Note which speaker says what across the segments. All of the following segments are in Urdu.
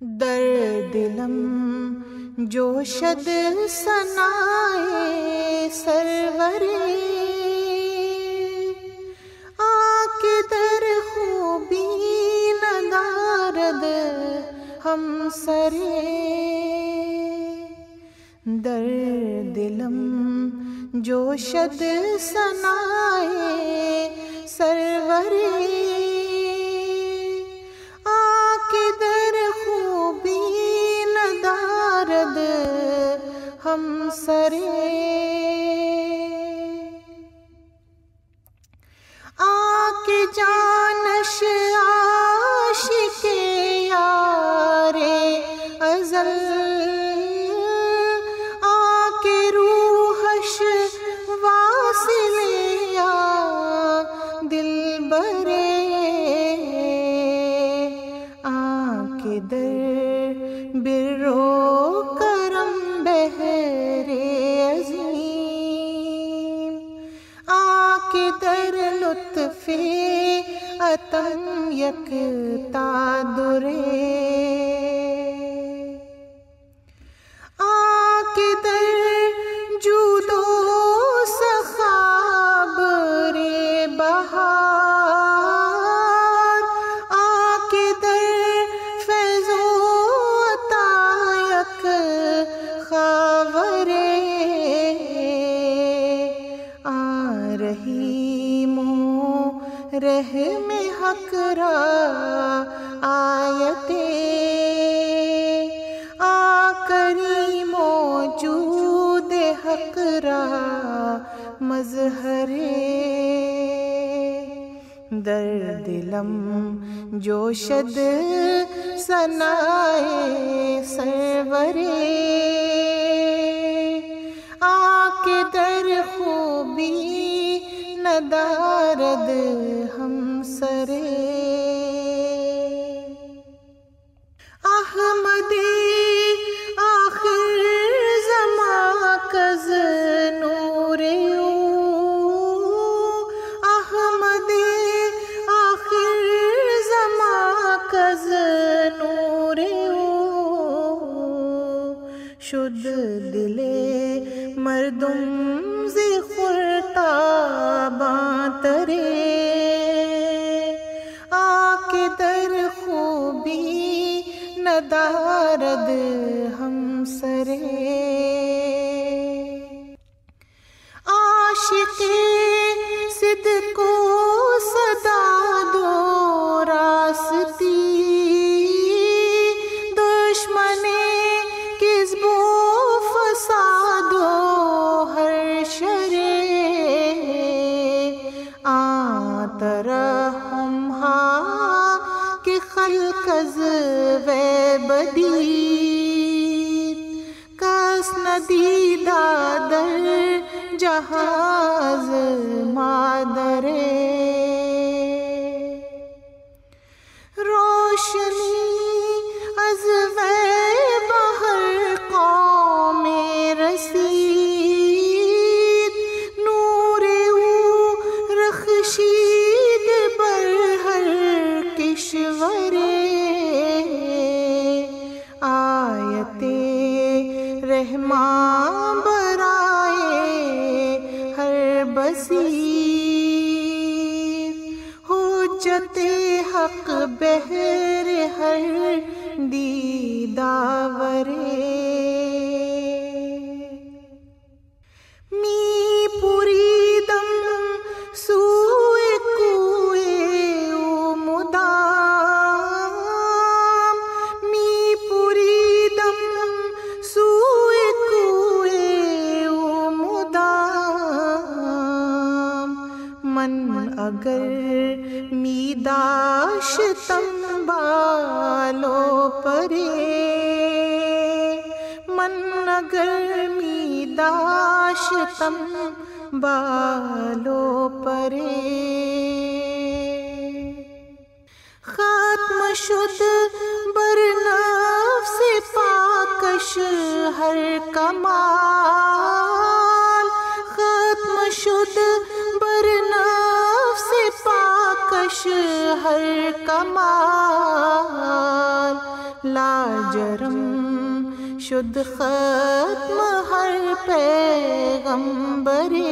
Speaker 1: در دلم جو شد سنائے سرورے۔ آ کے در خوبی ندارد ہم سرے۔ در دلم جو شد سنائے سرورے۔ سرے۔ آ کے جانش عاشق یار ازل۔ آ کے روحش واصل یا دل برے۔ آ کے در برو لطف اتم یک تادرے۔ رہ میں حق را آیت آ کری موجود حق را مظہر در دلم جو شد سنائے سرورے آ کے در خوبی ندارد ہم سرے۔ احمد آخر زما کز نور احمد آخر زما کز نور شد دلے مردم باترے آ کے در خوبی ندارد ہم سرے۔ جہاز مادرے۔ روشنی از بہر قوم رسی نور رخشید بر ہر کشورے۔ آیت رحمان بہر ہر دیداور میداش بالو پرے۔ من اگر میداش تم بالو پرے۔ ختم شد بر نفس پاکش ہر کمال۔ پاکش ہر کمال لاجرم شد ختم ہر پیغمبرے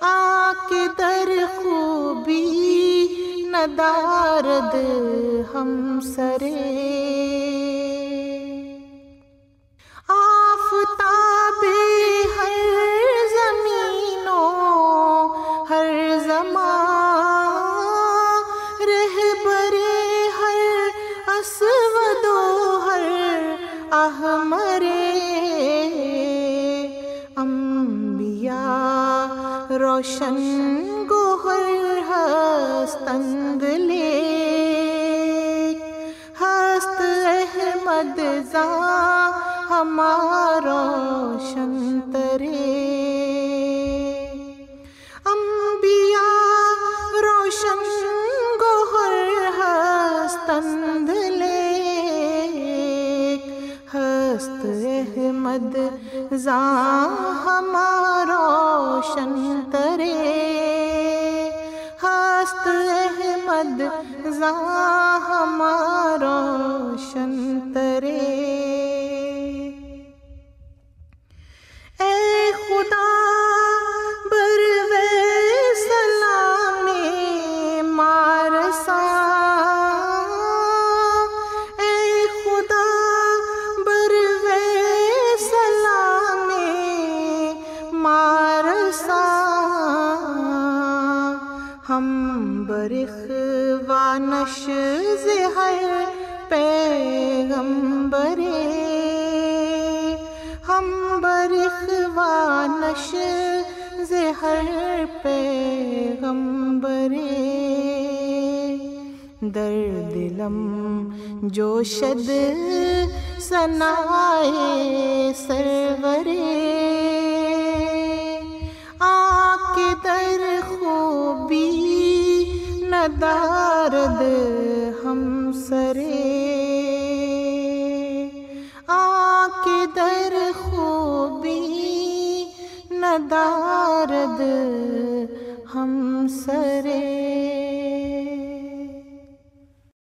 Speaker 1: آ کے در خوبی ندارد ہم سرے روشن گوہر ہستنگ لے۔ ہست احمد زا ہمارا روشن ترے۔ انبیاء روشن گوہر ہستند لے۔ ہست احمد زا ہمارا روشن احمد زاں ہمارا روشن وانش زہر پیغمبرے ہم برخ وانش زہر پیغمبرے در دلم جو شد سنائے سرورے در خوبی ندارد ہم سرے۔ آ کے در خوبی ندارد ہم سرے۔